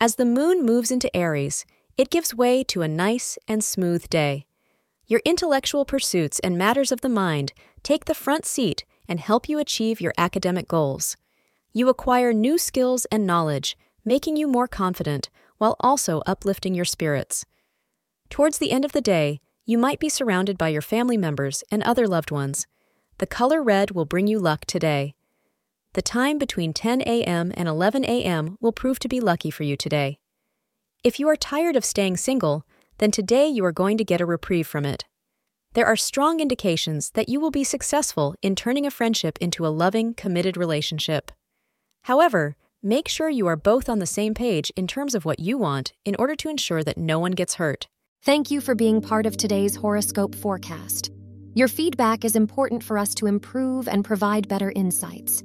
as the moon moves into Aries, it gives way to a nice and smooth day. Your intellectual pursuits and matters of the mind take the front seat and help you achieve your academic goals. You acquire new skills and knowledge, making you more confident while also uplifting your spirits. Towards the end of the day, you might be surrounded by your family members and other loved ones. The color red will bring you luck today. The time between 10 a.m. and 11 a.m. will prove to be lucky for you today. If you are tired of staying single, then today you are going to get a reprieve from it. There are strong indications that you will be successful in turning a friendship into a loving, committed relationship. However, make sure you are both on the same page in terms of what you want in order to ensure that no one gets hurt. Thank you for being part of today's horoscope forecast. Your feedback is important for us to improve and provide better insights.